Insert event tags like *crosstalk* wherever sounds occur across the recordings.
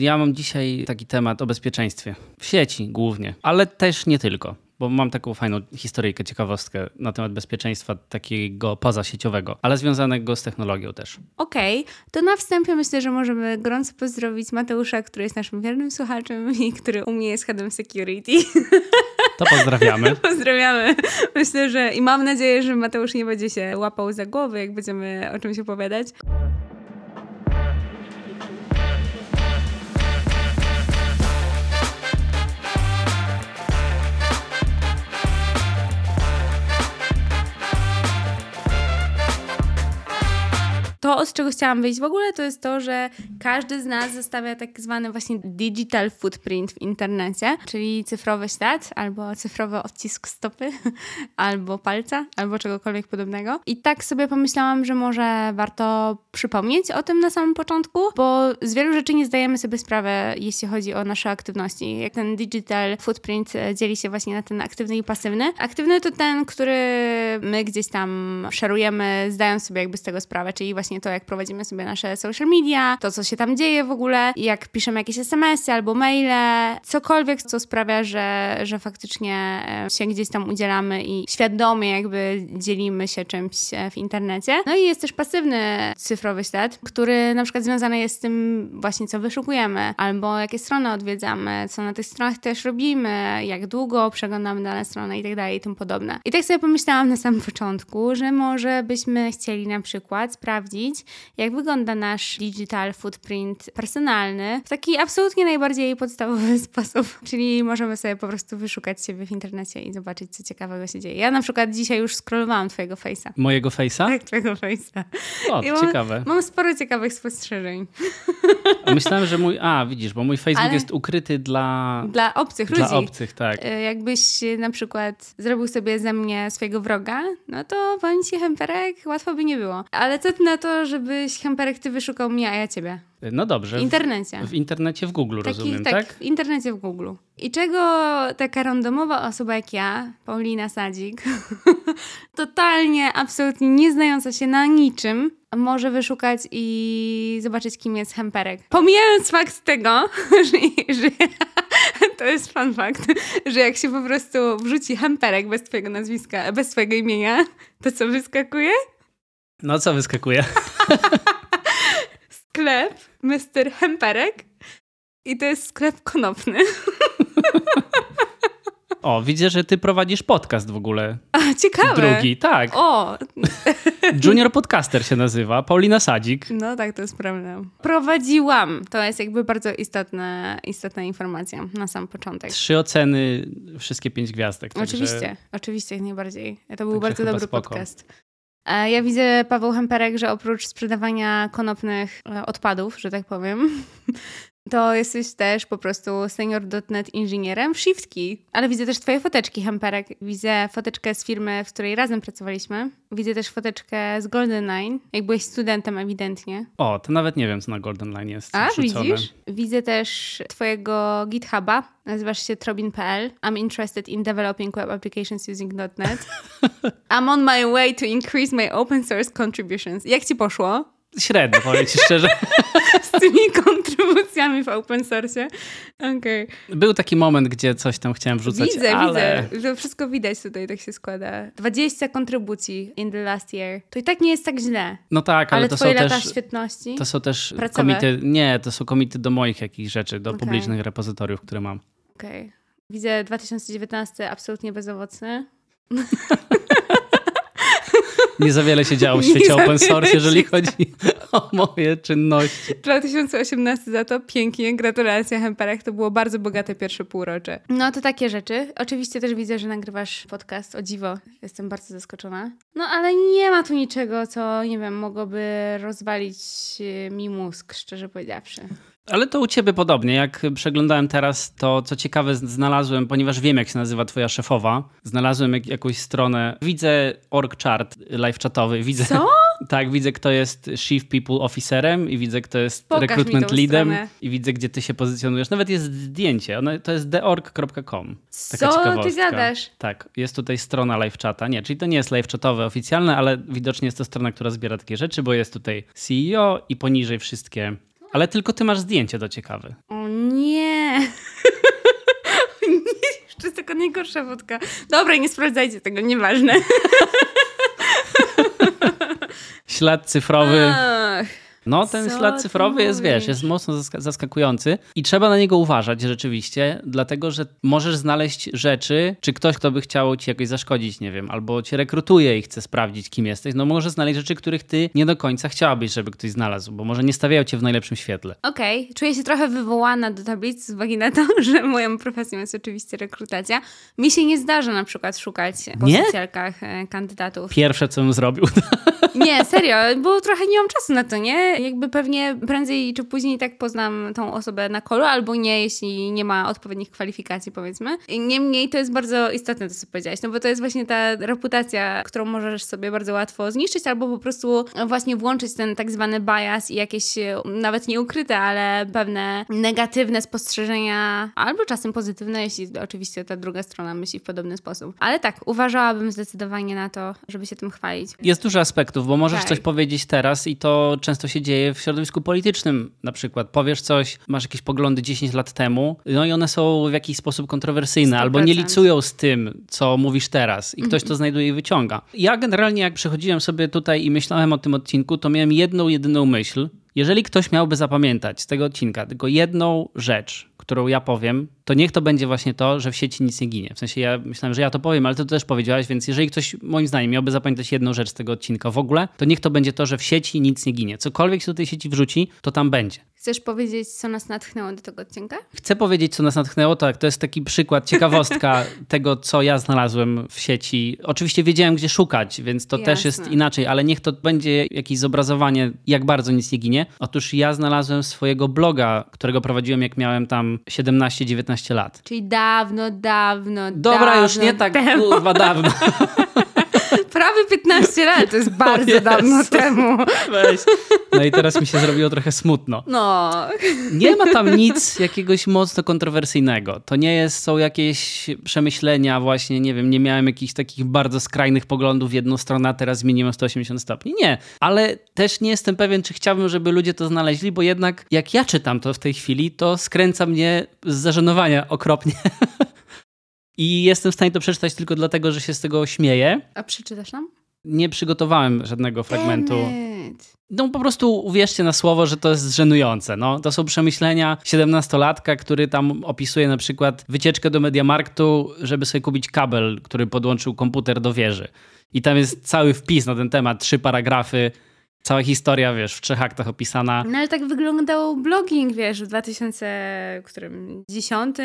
Ja mam dzisiaj taki temat o bezpieczeństwie. W sieci głównie, ale też nie tylko. Bo mam taką fajną historyjkę, ciekawostkę na temat bezpieczeństwa takiego pozasieciowego, ale związanego z technologią też. Okej, okay. to na wstępie myślę, że możemy gorąco pozdrowić Mateusza, który jest naszym wiernym słuchaczem i który u mnie jest headem security. To pozdrawiamy. *laughs* pozdrawiamy. Myślę, że i mam nadzieję, że Mateusz nie będzie się łapał za głowę, jak będziemy o czymś opowiadać. To, z czego chciałam wyjść w ogóle, to jest to, że każdy z nas zostawia tak zwany właśnie digital footprint w internecie, czyli cyfrowy ślad, albo cyfrowy odcisk stopy, *laughs* albo palca, albo czegokolwiek podobnego. I tak sobie pomyślałam, że może warto przypomnieć o tym na samym początku, bo z wielu rzeczy nie zdajemy sobie sprawy, jeśli chodzi o nasze aktywności. Jak ten digital footprint e, dzieli się właśnie na ten aktywny i pasywny. Aktywny to ten, który my gdzieś tam szerujemy, zdając sobie jakby z tego sprawę, czyli właśnie właśnie to, jak prowadzimy sobie nasze social media, to, co się tam dzieje w ogóle, jak piszemy jakieś SMS-y albo maile, cokolwiek, co sprawia, że, że faktycznie e, się gdzieś tam udzielamy i świadomie jakby dzielimy się czymś e, w internecie. No i jest też pasywny cyfrowy ślad, który na przykład związany jest z tym właśnie, co wyszukujemy, albo jakie strony odwiedzamy, co na tych stronach też robimy, jak długo przeglądamy dane strony i tak dalej i tym podobne. I tak sobie pomyślałam na samym początku, że może byśmy chcieli na przykład sprawdzić, sprawdzić, jak wygląda nasz digital footprint personalny w taki absolutnie najbardziej podstawowy *laughs* sposób. Czyli możemy sobie po prostu wyszukać siebie w internecie i zobaczyć, co ciekawego się dzieje. Ja na przykład dzisiaj już scrollowałam twojego face'a. Mojego face'a? Tak, twojego face'a. O, I mam, ciekawe. Mam sporo ciekawych spostrzeżeń. Myślałem, że mój... A, widzisz, bo mój Facebook Ale... jest ukryty dla... Dla obcych dla ludzi. Dla obcych, tak. E, jakbyś na przykład zrobił sobie ze mnie swojego wroga, no to ci, Hemperek, łatwo by nie było. Ale co ty na to, żebyś Hemperek ty wyszukał mnie, a ja ciebie. No dobrze. W internecie. W, w internecie w Google, Taki, rozumiem, tak, tak? w internecie w Google. I czego taka randomowa osoba jak ja, Paulina Sadzik, *laughs* totalnie, absolutnie nie znająca się na niczym, może wyszukać i zobaczyć, kim jest Hemperek. Pomijając fakt tego, *laughs* że, że *laughs* to jest fun fact, że jak się po prostu wrzuci Hemperek bez twojego nazwiska, bez twojego imienia, to co wyskakuje? No co wyskakuje? *laughs* sklep Mr. Hemperek i to jest sklep konopny. O, widzę, że ty prowadzisz podcast w ogóle. A, ciekawe. Drugi, tak. O. *laughs* Junior podcaster się nazywa, Paulina Sadzik. No tak, to jest prawda. Prowadziłam. To jest jakby bardzo istotna, istotna informacja na sam początek. Trzy oceny, wszystkie pięć gwiazdek. Oczywiście, oczywiście, jak najbardziej. To był także bardzo dobry spoko. podcast. E, ja widzę, Paweł Hemperek, że oprócz sprzedawania konopnych e, odpadów, że tak powiem, *laughs* to jesteś też po prostu senior.net inżynierem w ShiftKey. Ale widzę też twoje foteczki, Hemperek. Widzę foteczkę z firmy, w której razem pracowaliśmy. Widzę też foteczkę z Golden Line, jak byłeś studentem ewidentnie. O, to nawet nie wiem, co na Golden Line jest A, wrzucone. widzisz? Widzę też twojego GitHuba. Nazywasz się trobin.pl. I'm interested in developing web applications using .NET. *laughs* I'm on my way to increase my open source contributions. Jak ci poszło? średnio, powiem ci szczerze. *laughs* Z tymi *laughs* kontrybucjami w open source. Okay. Był taki moment, gdzie coś tam chciałem wrzucać, Widzę, ale... widzę. To wszystko widać tutaj, tak się składa. 20 kontrybucji in the last year. To i tak nie jest tak źle. No tak, ale, ale to są też... To są też pracowe. komity... Nie, to są komity do moich jakichś rzeczy, do okay. publicznych repozytoriów, które mam. Okej. Okay. Widzę 2019 absolutnie bezowocny. *laughs* nie za wiele się działo w świecie open source, jeżeli chodzi o moje czynności. 2018 za to pięknie, gratulacje Hemperek, to było bardzo bogate pierwsze półrocze. No to takie rzeczy. Oczywiście też widzę, że nagrywasz podcast, o dziwo, jestem bardzo zaskoczona. No ale nie ma tu niczego, co nie wiem, mogłoby rozwalić mi mózg, szczerze powiedziawszy. Ale to u ciebie podobnie. Jak przeglądałem teraz, to co ciekawe znalazłem, ponieważ wiem jak się nazywa twoja szefowa, znalazłem jak, jakąś stronę, widzę org chart live chatowy, widzę... Co? *laughs* Tak, widzę kto jest chief people officerem i widzę kto jest Pokaż recruitment leadem stronę. i widzę gdzie ty się pozycjonujesz. Nawet jest zdjęcie, ono, to jest theorg.com. Taka co ty gadasz? Tak, jest tutaj strona live chata. Nie, czyli to nie jest live chatowe oficjalne, ale widocznie jest to strona, która zbiera takie rzeczy, bo jest tutaj CEO i poniżej wszystkie Ale tylko ty masz zdjęcie, to ciekawe. O nie! *laughs* nie, jeszcze taka najgorsza wódka. Dobra, nie sprawdzajcie tego, nieważne. Ślad cyfrowy. Ach. No, ten Co ślad cyfrowy jest, wiesz, jest mocno zaska- zaskakujący i trzeba na niego uważać rzeczywiście, dlatego że możesz znaleźć rzeczy, czy ktoś, kto by chciał ci jakoś zaszkodzić, nie wiem, albo cię rekrutuje i chce sprawdzić, kim jesteś, no może znaleźć rzeczy, których ty nie do końca chciałabyś, żeby ktoś znalazł, bo może nie stawiają cię w najlepszym świetle. Okej, czuję się trochę wywołana do tablicy z uwagi na to, *laughs* że moją profesją jest oczywiście rekrutacja. Mi się nie zdarza na przykład szukać po Nie? socjalkach e, kandydatów. Pierwsze, co bym zrobił. *laughs* Nie, serio, bo trochę nie mam czasu na to, nie? Jakby pewnie prędzej czy później tak poznam tą osobę na kolu, albo nie, jeśli nie ma odpowiednich kwalifikacji, powiedzmy. Niemniej to jest bardzo istotne, to co powiedziałaś, no bo to jest właśnie ta reputacja, którą możesz sobie bardzo łatwo zniszczyć, albo po prostu właśnie włączyć ten tak zwany bias i jakieś e, nawet nieukryte, ale pewne negatywne spostrzeżenia, albo czasem pozytywne, jeśli oczywiście ta druga strona myśli w podobny sposób. Ale tak, uważałabym zdecydowanie na to, żeby się tym chwalić. Jest dużo aspektów, bo możesz Tak. coś powiedzieć teraz i to często się dzieje w środowisku politycznym. Na przykład powiesz coś, masz jakieś poglądy 10 lat temu, no i one są w jakiś sposób kontrowersyjne, albo nie 100%. licują z tym, co mówisz teraz i ktoś to znajduje i wyciąga. Ja generalnie jak przychodziłem sobie tutaj i myślałem o tym odcinku, to miałem jedną, jedyną myśl. Jeżeli ktoś miałby zapamiętać z tego odcinka tylko jedną rzecz, którą ja powiem, to niech to będzie właśnie to, że w sieci nic nie ginie. W sensie ja myślałem, że ja to powiem, ale ty to też powiedziałaś, więc jeżeli ktoś moim zdaniem miałby zapamiętać jedną rzecz z tego odcinka w ogóle, to niech to będzie to, że w sieci nic nie ginie. Cokolwiek się do tej sieci wrzuci, to tam będzie. Chcesz powiedzieć, co nas natchnęło do tego odcinka? Chcę powiedzieć, co nas natchnęło. Tak, to jest taki przykład, ciekawostka *laughs* tego, co ja znalazłem w sieci. Oczywiście wiedziałem, gdzie szukać, więc to też jest Jasne. inaczej, ale niech to będzie jakieś zobrazowanie, jak bardzo nic nie ginie. Otóż ja znalazłem swojego bloga, którego prowadziłem, jak miałem tam 17-19 lat. Czyli dawno, dawno, Dobra, dawno już nie tak temu. kurwa dawno. *laughs* Prawie 15 lat, to jest bardzo Jezu. dawno temu. Weź. No i teraz mi się zrobiło trochę smutno. No, Nie ma tam nic jakiegoś mocno kontrowersyjnego. To nie jest, są jakieś przemyślenia właśnie, nie wiem, nie miałem jakichś takich bardzo skrajnych poglądów w jedną stronę, a teraz zmieniłem 180 stopni. Nie, ale też nie jestem pewien, czy chciałbym, żeby ludzie to znaleźli, bo jednak jak ja czytam to w tej chwili, to skręca mnie z zażenowania okropnie. *laughs* I jestem w stanie to przeczytać tylko dlatego, że się z tego śmieję. a przeczytasz nam? Nie przygotowałem żadnego fragmentu. No po prostu uwierzcie na słowo, że to jest żenujące. No, to są przemyślenia 17-latka, który tam opisuje na przykład wycieczkę do Mediamarktu, żeby sobie kupić kabel, który podłączył komputer do wieży. I tam jest cały wpis na ten temat, trzy paragrafy, cała historia, wiesz, w trzech aktach opisana. No ale tak wyglądał blogging, wiesz, w 2010,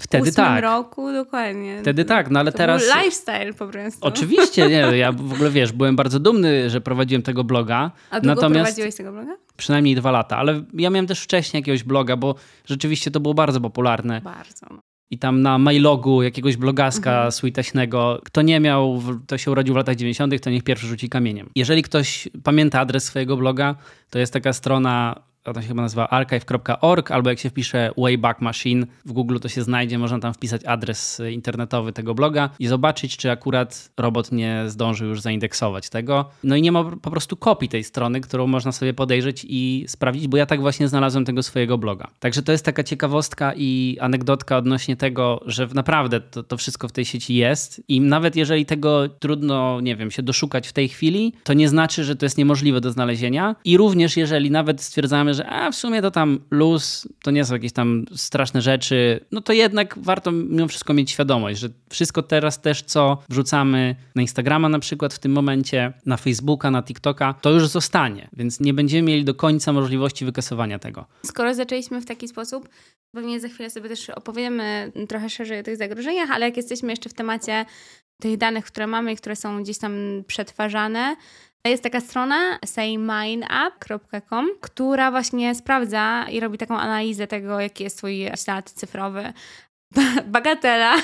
Wtedy tak. roku, dokładnie. Wtedy tak, no ale to teraz... Był lifestyle po prostu. Oczywiście, nie, *laughs* ja w ogóle wiesz, byłem bardzo dumny, że prowadziłem tego bloga. A długo Natomiast prowadziłeś tego bloga? przynajmniej dwa lata, ale ja miałem też wcześniej jakiegoś bloga, bo rzeczywiście to było bardzo popularne. Bardzo. I tam na mailogu jakiegoś blogaska Mhm. sweetaśnego, kto nie miał, to się urodził w latach 90., to niech pierwszy rzuci kamieniem. Jeżeli ktoś pamięta adres swojego bloga, to jest taka strona, ona się chyba nazywa archive.org, albo jak się wpisze Wayback Machine w Google, to się znajdzie, można tam wpisać adres internetowy tego bloga i zobaczyć, czy akurat robot nie zdążył już zaindeksować tego. No i nie ma po prostu kopii tej strony, którą można sobie podejrzeć i sprawdzić, bo ja tak właśnie znalazłem tego swojego bloga. Także to jest taka ciekawostka i anegdotka odnośnie tego, że naprawdę to, to wszystko w tej sieci jest i nawet jeżeli tego trudno, nie wiem, się doszukać w tej chwili, to nie znaczy, że to jest niemożliwe do znalezienia i również jeżeli nawet stwierdzamy, że a w sumie to tam luz, to nie są jakieś tam straszne rzeczy, no to jednak warto mimo wszystko mieć świadomość, że wszystko teraz też, co wrzucamy na Instagrama na przykład w tym momencie, na Facebooka, na TikToka, to już zostanie, więc nie będziemy mieli do końca możliwości wykasowania tego. Skoro zaczęliśmy w taki sposób, pewnie za chwilę sobie też opowiemy trochę szerzej o tych zagrożeniach, ale jak jesteśmy jeszcze w temacie tych danych, które mamy i które są gdzieś tam przetwarzane, jest taka strona saymineup.com, która właśnie sprawdza i robi taką analizę tego, jaki jest twój ślad cyfrowy bagatela.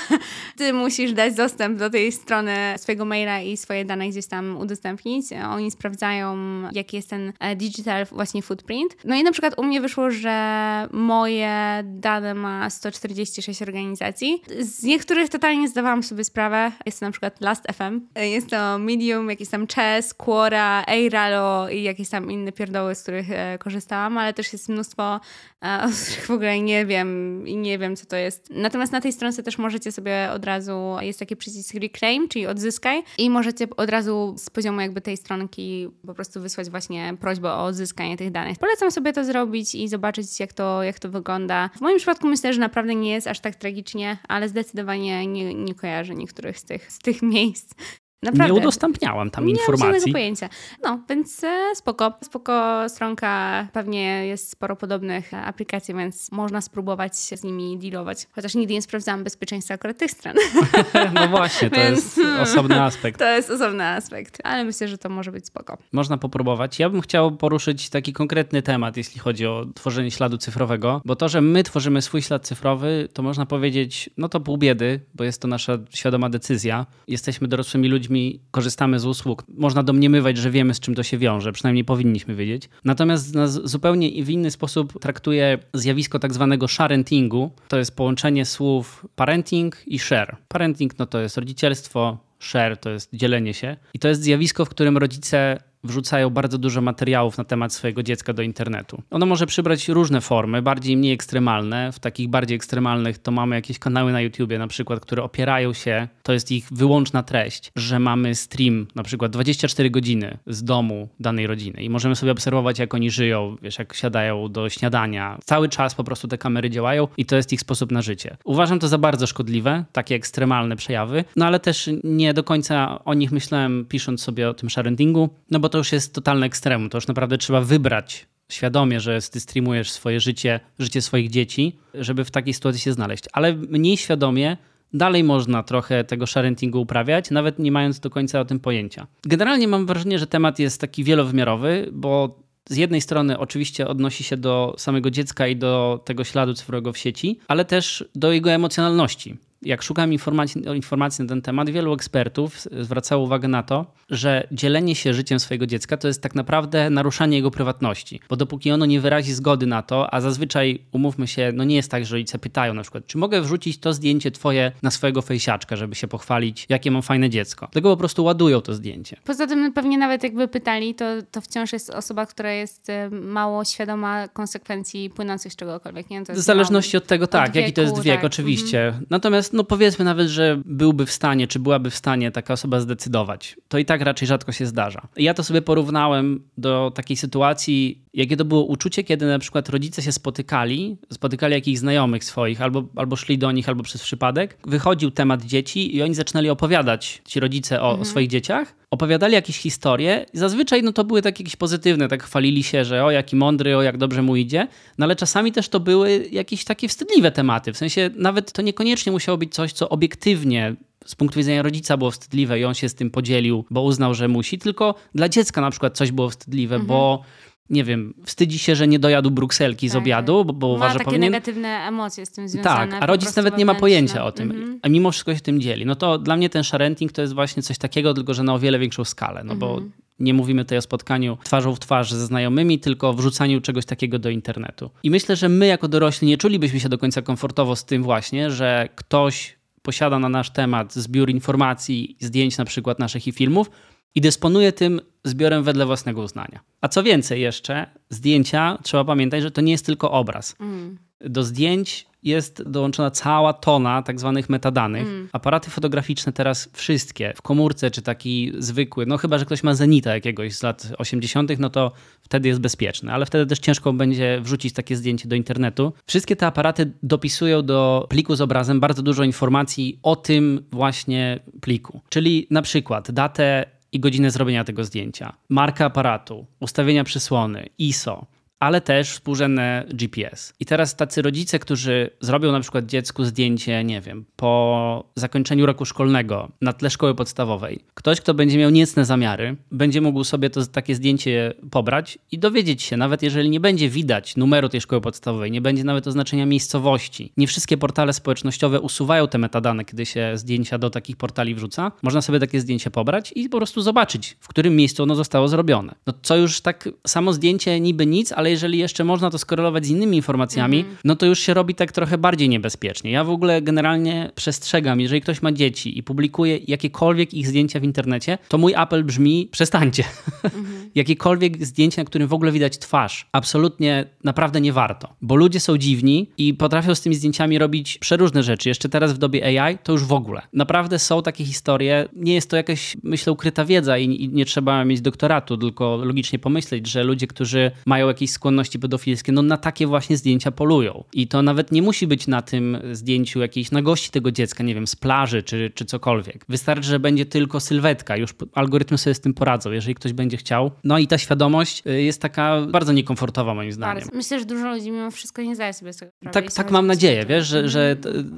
Ty musisz dać dostęp do tej strony swojego maila i swoje dane gdzieś tam udostępnić. Oni sprawdzają, jaki jest ten e, digital właśnie footprint. No i na przykład u mnie wyszło, że moje dane ma 146 organizacji. Z niektórych totalnie nie zdawałam sobie sprawę. Jest to na przykład Last.fm, jest to Medium, jakiś tam Chess, Quora, Eiralo i jakieś tam inne pierdoły, z których e, korzystałam, ale też jest mnóstwo, e, o *laughs* których w ogóle nie wiem i nie wiem, co to jest. Natomiast na tej stronce też możecie sobie od razu, jest taki przycisk reclaim, czyli odzyskaj i możecie od razu z poziomu jakby tej stronki po prostu wysłać właśnie prośbę o odzyskanie tych danych. Polecam sobie to zrobić i zobaczyć, jak to, jak to wygląda. W moim przypadku myślę, że naprawdę nie jest aż tak tragicznie, ale zdecydowanie nie, nie kojarzę niektórych z tych, z tych miejsc. Naprawdę. Nie udostępniałam tam nie informacji. Nie pojęcia. No, więc e, spoko. Spoko stronka. Pewnie jest sporo podobnych aplikacji, więc można spróbować się z nimi dealować. Chociaż nigdy nie sprawdzałam bezpieczeństwa akurat tych stron. *laughs* no właśnie, to więc, jest osobny aspekt. To jest osobny aspekt, ale myślę, że to może być spoko. Można popróbować. Ja bym chciał poruszyć taki konkretny temat, jeśli chodzi o tworzenie śladu cyfrowego, bo to, że my tworzymy swój ślad cyfrowy, to można powiedzieć, no to pół biedy, bo jest to nasza świadoma decyzja. Jesteśmy dorosłymi ludźmi, ludźmi korzystamy z usług, można domniemywać, że wiemy, z czym to się wiąże, przynajmniej powinniśmy wiedzieć. Natomiast zupełnie w inny sposób traktuje zjawisko tak zwanego sharentingu. To jest połączenie słów parenting i share. Parenting no to jest rodzicielstwo, share to jest dzielenie się. I to jest zjawisko, w którym rodzice wrzucają bardzo dużo materiałów na temat swojego dziecka do internetu. Ono może przybrać różne formy, bardziej i mniej ekstremalne. W takich bardziej ekstremalnych to mamy jakieś kanały na YouTubie na przykład, które opierają się, to jest ich wyłączna treść, że mamy stream na przykład 24 godziny z domu danej rodziny i możemy sobie obserwować jak oni żyją, wiesz, jak siadają do śniadania. Cały czas po prostu te kamery działają i to jest ich sposób na życie. Uważam to za bardzo szkodliwe, takie ekstremalne przejawy, no ale też nie do końca o nich myślałem pisząc sobie o tym sharentingu, no bo to to już jest totalne ekstremum. To już naprawdę trzeba wybrać świadomie, że ty streamujesz swoje życie, życie swoich dzieci, żeby w takiej sytuacji się znaleźć. Ale mniej świadomie dalej można trochę tego sharentingu uprawiać, nawet nie mając do końca o tym pojęcia. Generalnie mam wrażenie, że temat jest taki wielowymiarowy, bo z jednej strony oczywiście odnosi się do samego dziecka i do tego śladu cyfrowego w sieci, ale też do jego emocjonalności jak szukałem informacji, informacji na ten temat, wielu ekspertów zwracało uwagę na to, że dzielenie się życiem swojego dziecka to jest tak naprawdę naruszanie jego prywatności. Bo dopóki ono nie wyrazi zgody na to, a zazwyczaj, umówmy się, no nie jest tak, że rodzice pytają na przykład, czy mogę wrzucić to zdjęcie twoje na swojego fejsiaczka, żeby się pochwalić, jakie mam fajne dziecko. Tylko po prostu ładują to zdjęcie. Poza tym pewnie nawet jakby pytali, to, to wciąż jest osoba, która jest e, mało świadoma konsekwencji płynących z czegokolwiek. Nie? w zależności mało, od tego, tak, od jaki to jest wiek, tak. oczywiście. Mhm. Natomiast no powiedzmy nawet, że byłby w stanie, czy byłaby w stanie taka osoba zdecydować. To i tak raczej rzadko się zdarza. Ja to sobie porównałem do takiej sytuacji, jakie to było uczucie, kiedy na przykład rodzice się spotykali, spotykali jakichś znajomych swoich, albo, albo szli do nich, albo przez przypadek. Wychodził temat dzieci i oni zaczynali opowiadać, ci rodzice, o, mhm. o swoich dzieciach opowiadali jakieś historie i zazwyczaj no, to były takie jakieś pozytywne, tak chwalili się, że o jaki mądry, o jak dobrze mu idzie, no ale czasami też to były jakieś takie wstydliwe tematy, w sensie nawet to niekoniecznie musiało być coś, co obiektywnie z punktu widzenia rodzica było wstydliwe i on się z tym podzielił, bo uznał, że musi, tylko dla dziecka na przykład coś było wstydliwe, mhm. bo nie wiem, wstydzi się, że nie dojadł brukselki tak, z obiadu, bo, bo Ma uważa, takie powinien... negatywne emocje z tym związane. Tak, a rodzic nawet nie ma pojęcia o tym, mm -hmm. a mimo wszystko się tym dzieli. No to dla mnie ten sharenting to jest właśnie coś takiego, tylko że na o wiele większą skalę, no mm -hmm. bo mhm. nie mówimy tutaj o spotkaniu twarzą w twarz ze znajomymi, tylko o wrzucaniu czegoś takiego do internetu. I myślę, że my jako dorośli nie czulibyśmy się do końca komfortowo z tym właśnie, że ktoś posiada na nasz temat zbiór informacji, zdjęć na przykład naszych i filmów, i dysponuje tym zbiorem wedle własnego uznania. A co więcej jeszcze, zdjęcia, trzeba pamiętać, że to nie jest tylko obraz. Mm. Do zdjęć jest dołączona cała tona tak zwanych metadanych. Mm. Aparaty fotograficzne teraz wszystkie, w komórce czy taki zwykły, no chyba, że ktoś ma Zenita jakiegoś z lat 80., no to wtedy jest bezpieczny, ale wtedy też ciężko będzie wrzucić takie zdjęcie do internetu. Wszystkie te aparaty dopisują do pliku z obrazem bardzo dużo informacji o tym właśnie pliku. Czyli na przykład datę i godzinę zrobienia tego zdjęcia, marka aparatu, ustawienia przysłony, ISO, ale też współrzędne GPS. I teraz tacy rodzice, którzy zrobią na przykład dziecku zdjęcie, nie wiem, po zakończeniu roku szkolnego na tle szkoły podstawowej, ktoś, kto będzie miał niecne zamiary, będzie mógł sobie to takie zdjęcie pobrać i dowiedzieć się, nawet jeżeli nie będzie widać numeru tej szkoły podstawowej, nie będzie nawet oznaczenia miejscowości. Nie wszystkie portale społecznościowe usuwają te metadane, kiedy się zdjęcia do takich portali wrzuca. Można sobie takie zdjęcie pobrać i po prostu zobaczyć, w którym miejscu ono zostało zrobione. No co już tak samo zdjęcie niby nic, ale jeżeli jeszcze można to skorelować z innymi informacjami, mm. no to już się robi tak trochę bardziej niebezpiecznie. Ja w ogóle generalnie przestrzegam, jeżeli ktoś ma dzieci i publikuje jakiekolwiek ich zdjęcia w internecie, to mój apel brzmi: przestańcie. Mm -hmm. *laughs* jakiekolwiek zdjęcie, na którym w ogóle widać twarz, absolutnie naprawdę nie warto, bo ludzie są dziwni i potrafią z tymi zdjęciami robić przeróżne rzeczy. Jeszcze teraz w dobie AI to już w ogóle. Naprawdę są takie historie. Nie jest to jakaś, myślę, ukryta wiedza i, i nie trzeba mieć doktoratu, tylko logicznie pomyśleć, że ludzie, którzy mają jakieś skłonności pedofilskie, no na takie właśnie zdjęcia polują. I to nawet nie musi być na tym zdjęciu jakiejś nagości tego dziecka, nie wiem, z plaży czy, czy cokolwiek. Wystarczy, że będzie tylko sylwetka. Już algorytmy sobie z tym poradzą, jeżeli ktoś będzie chciał. No i ta świadomość y, jest taka bardzo niekomfortowa moim zdaniem. Bardzo. Myślę, że dużo ludzi mimo wszystko nie zdaje sobie z tego sprawy. Tak, tak mam nadzieję, wiesz, że, że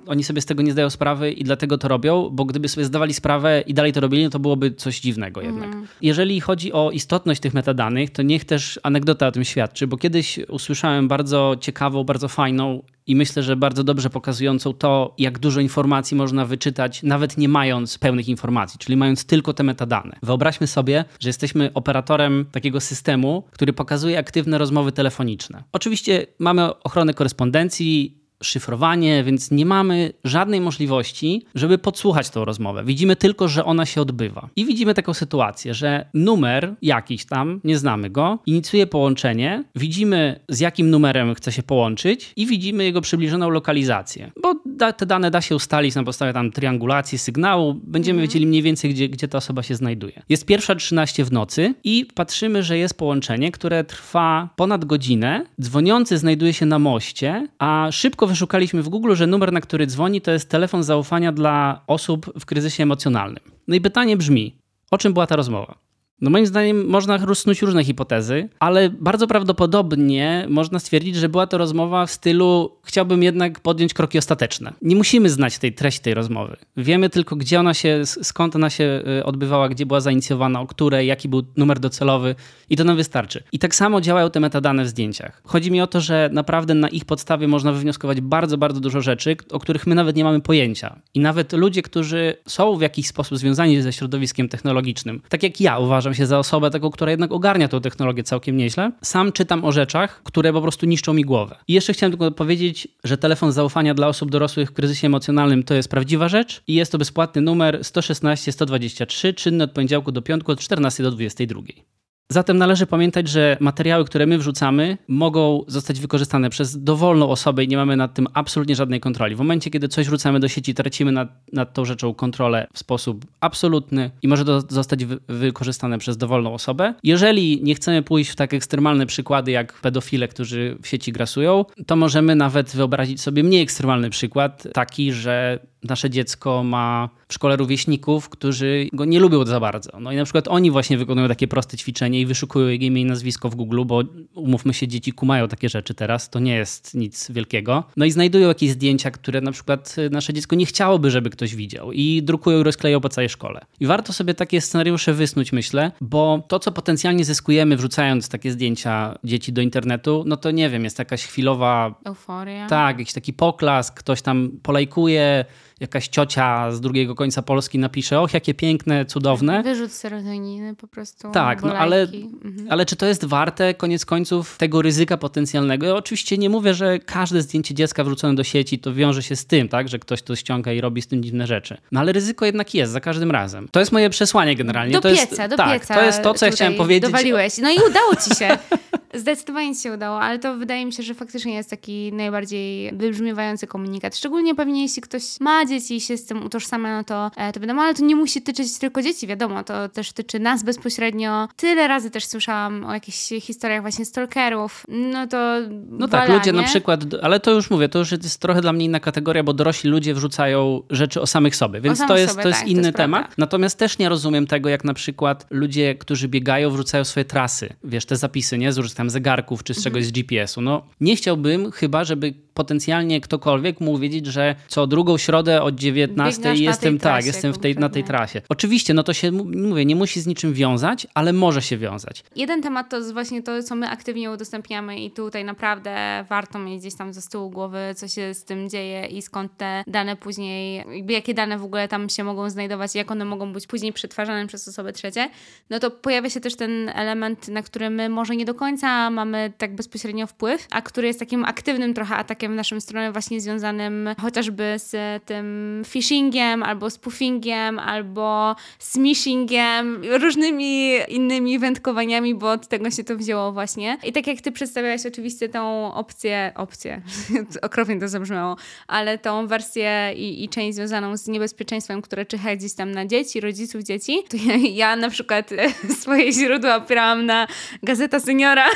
oni sobie z tego nie zdają sprawy i dlatego to robią, bo gdyby sobie zdawali sprawę i dalej to robili, no to byłoby coś dziwnego jednak. Mhm. Jeżeli chodzi o istotność tych metadanych, to niech też anegdota o tym świadczy, bo kiedyś usłyszałem bardzo ciekawą, bardzo fajną i myślę, że bardzo dobrze pokazującą to, jak dużo informacji można wyczytać, nawet nie mając pełnych informacji, czyli mając tylko te metadane. Wyobraźmy sobie, że jesteśmy operatorem takiego systemu, który pokazuje aktywne rozmowy telefoniczne. Oczywiście mamy ochronę korespondencji, szyfrowanie, więc nie mamy żadnej możliwości, żeby podsłuchać tą rozmowę. Widzimy tylko, że ona się odbywa. I widzimy taką sytuację, że numer jakiś tam, nie znamy go, inicjuje połączenie, widzimy z jakim numerem chce się połączyć i widzimy jego przybliżoną lokalizację. Bo da, te dane da się ustalić na podstawie tam triangulacji sygnału, będziemy mhm. wiedzieli mniej więcej, gdzie, gdzie ta osoba się znajduje. Jest pierwsza 13 w nocy i patrzymy, że jest połączenie, które trwa ponad godzinę. Dzwoniący znajduje się na moście, a szybko wyszukaliśmy w Google, że numer, na który dzwoni, to jest telefon zaufania dla osób w kryzysie emocjonalnym. No i pytanie brzmi, o czym była ta rozmowa? No moim zdaniem można rozsnuć różne hipotezy, ale bardzo prawdopodobnie można stwierdzić, że była to rozmowa w stylu chciałbym jednak podjąć kroki ostateczne. Nie musimy znać tej treści tej rozmowy. Wiemy tylko, gdzie ona się, skąd ona się y, odbywała, gdzie była zainicjowana, o której, jaki był numer docelowy i to nam wystarczy. I tak samo działają te metadane w zdjęciach. Chodzi mi o to, że naprawdę na ich podstawie można wywnioskować bardzo, bardzo dużo rzeczy, o których my nawet nie mamy pojęcia. I nawet ludzie, którzy są w jakiś sposób związani ze środowiskiem technologicznym, tak jak ja uważam, uważam się za osobę taką, która jednak ogarnia tę technologię całkiem nieźle. Sam czytam o rzeczach, które po prostu niszczą mi głowę. I jeszcze chciałem tylko powiedzieć, że telefon zaufania dla osób dorosłych w kryzysie emocjonalnym to jest prawdziwa rzecz i jest to bezpłatny numer 116 123, czynny od poniedziałku do piątku od 14 do 22. Zatem należy pamiętać, że materiały, które my wrzucamy, mogą zostać wykorzystane przez dowolną osobę i nie mamy nad tym absolutnie żadnej kontroli. W momencie, kiedy coś wrzucamy do sieci, tracimy nad, nad tą rzeczą kontrolę w sposób absolutny i może to zostać wy, wykorzystane przez dowolną osobę. Jeżeli nie chcemy pójść w tak ekstremalne przykłady jak pedofile, którzy w sieci grasują, to możemy nawet wyobrazić sobie mniej ekstremalny przykład, taki, że nasze dziecko ma w szkole rówieśników, którzy go nie lubią za bardzo. No i na przykład oni właśnie wykonują takie proste ćwiczenie i wyszukują jego imię i nazwisko w Google, bo umówmy się, dzieci kumają takie rzeczy teraz, to nie jest nic wielkiego. No i znajdują jakieś zdjęcia, które na przykład nasze dziecko nie chciałoby, żeby ktoś widział i drukują i rozkleją po całej szkole. I warto sobie takie scenariusze wysnuć, myślę, bo to, co potencjalnie zyskujemy wrzucając takie zdjęcia dzieci do internetu, no to nie wiem, jest jakaś chwilowa... Euforia. Tak, jakiś taki poklask, ktoś tam polajkuje, jakaś ciocia z drugiego końca Polski napisze, och, jakie piękne, cudowne. Wyrzut serotoniny po prostu. Tak, no, ale, mhm. ale czy to jest warte koniec końców tego ryzyka potencjalnego? Ja oczywiście nie mówię, że każde zdjęcie dziecka wrzucone do sieci to wiąże się z tym, tak, że ktoś to ściąga i robi z tym dziwne rzeczy. No ale ryzyko jednak jest za każdym razem. To jest moje przesłanie generalnie. Do to pieca, jest, do tak, pieca. To jest to, co ja chciałem powiedzieć. Dowaliłeś. No i udało ci się. *laughs* Zdecydowanie się udało, ale to wydaje mi się, że faktycznie jest taki najbardziej wybrzmiewający komunikat. Szczególnie pewnie jeśli ktoś ma dzieci i się z tym utożsamia, no to, e, to wiadomo, ale to nie musi tyczyć tylko dzieci, wiadomo, to też tyczy nas bezpośrednio. Tyle razy też słyszałam o jakichś historiach właśnie stalkerów, no to No tak, ludzie na przykład, ale to już mówię, to już jest trochę dla mnie inna kategoria, bo dorośli ludzie wrzucają rzeczy o samych sobie, więc to jest, sobie, to jest tak, inny to jest temat. Prawda. Natomiast też nie rozumiem tego, jak na przykład ludzie, którzy biegają, wrzucają swoje trasy, wiesz, te zapisy, nie, z tam zegarków czy z czegoś z GPS-u. No nie chciałbym chyba, żeby potencjalnie ktokolwiek mógł wiedzieć, że co drugą środę od 19 Biegasz na jestem tej trasie tak, jestem w tej, na tej trasie. Oczywiście, no to się mówię, nie musi z niczym wiązać, ale może się wiązać. Jeden temat to jest właśnie to, co my aktywnie udostępniamy i tutaj naprawdę warto mieć gdzieś tam ze tyłu głowy, co się z tym dzieje i skąd te dane później, jakby jakie dane w ogóle tam się mogą znajdować, jak one mogą być później przetwarzane przez osoby trzecie, no to pojawia się też ten element, na który my może nie do końca mamy tak bezpośrednio wpływ, a który jest takim aktywnym trochę atakiem w naszą stronę właśnie związanym chociażby z tym phishingiem, albo spoofingiem, albo smishingiem, różnymi innymi wędkowaniami, bo od tego się to wzięło właśnie. I tak jak ty przedstawiałaś oczywiście tą opcję, opcję, *laughs* okropnie to zabrzmiało, ale tą wersję i, i część związaną z niebezpieczeństwem, które czyha gdzieś tam na dzieci, rodziców dzieci, to ja, ja na przykład *laughs* swoje źródła opierałam na Gazeta Seniora,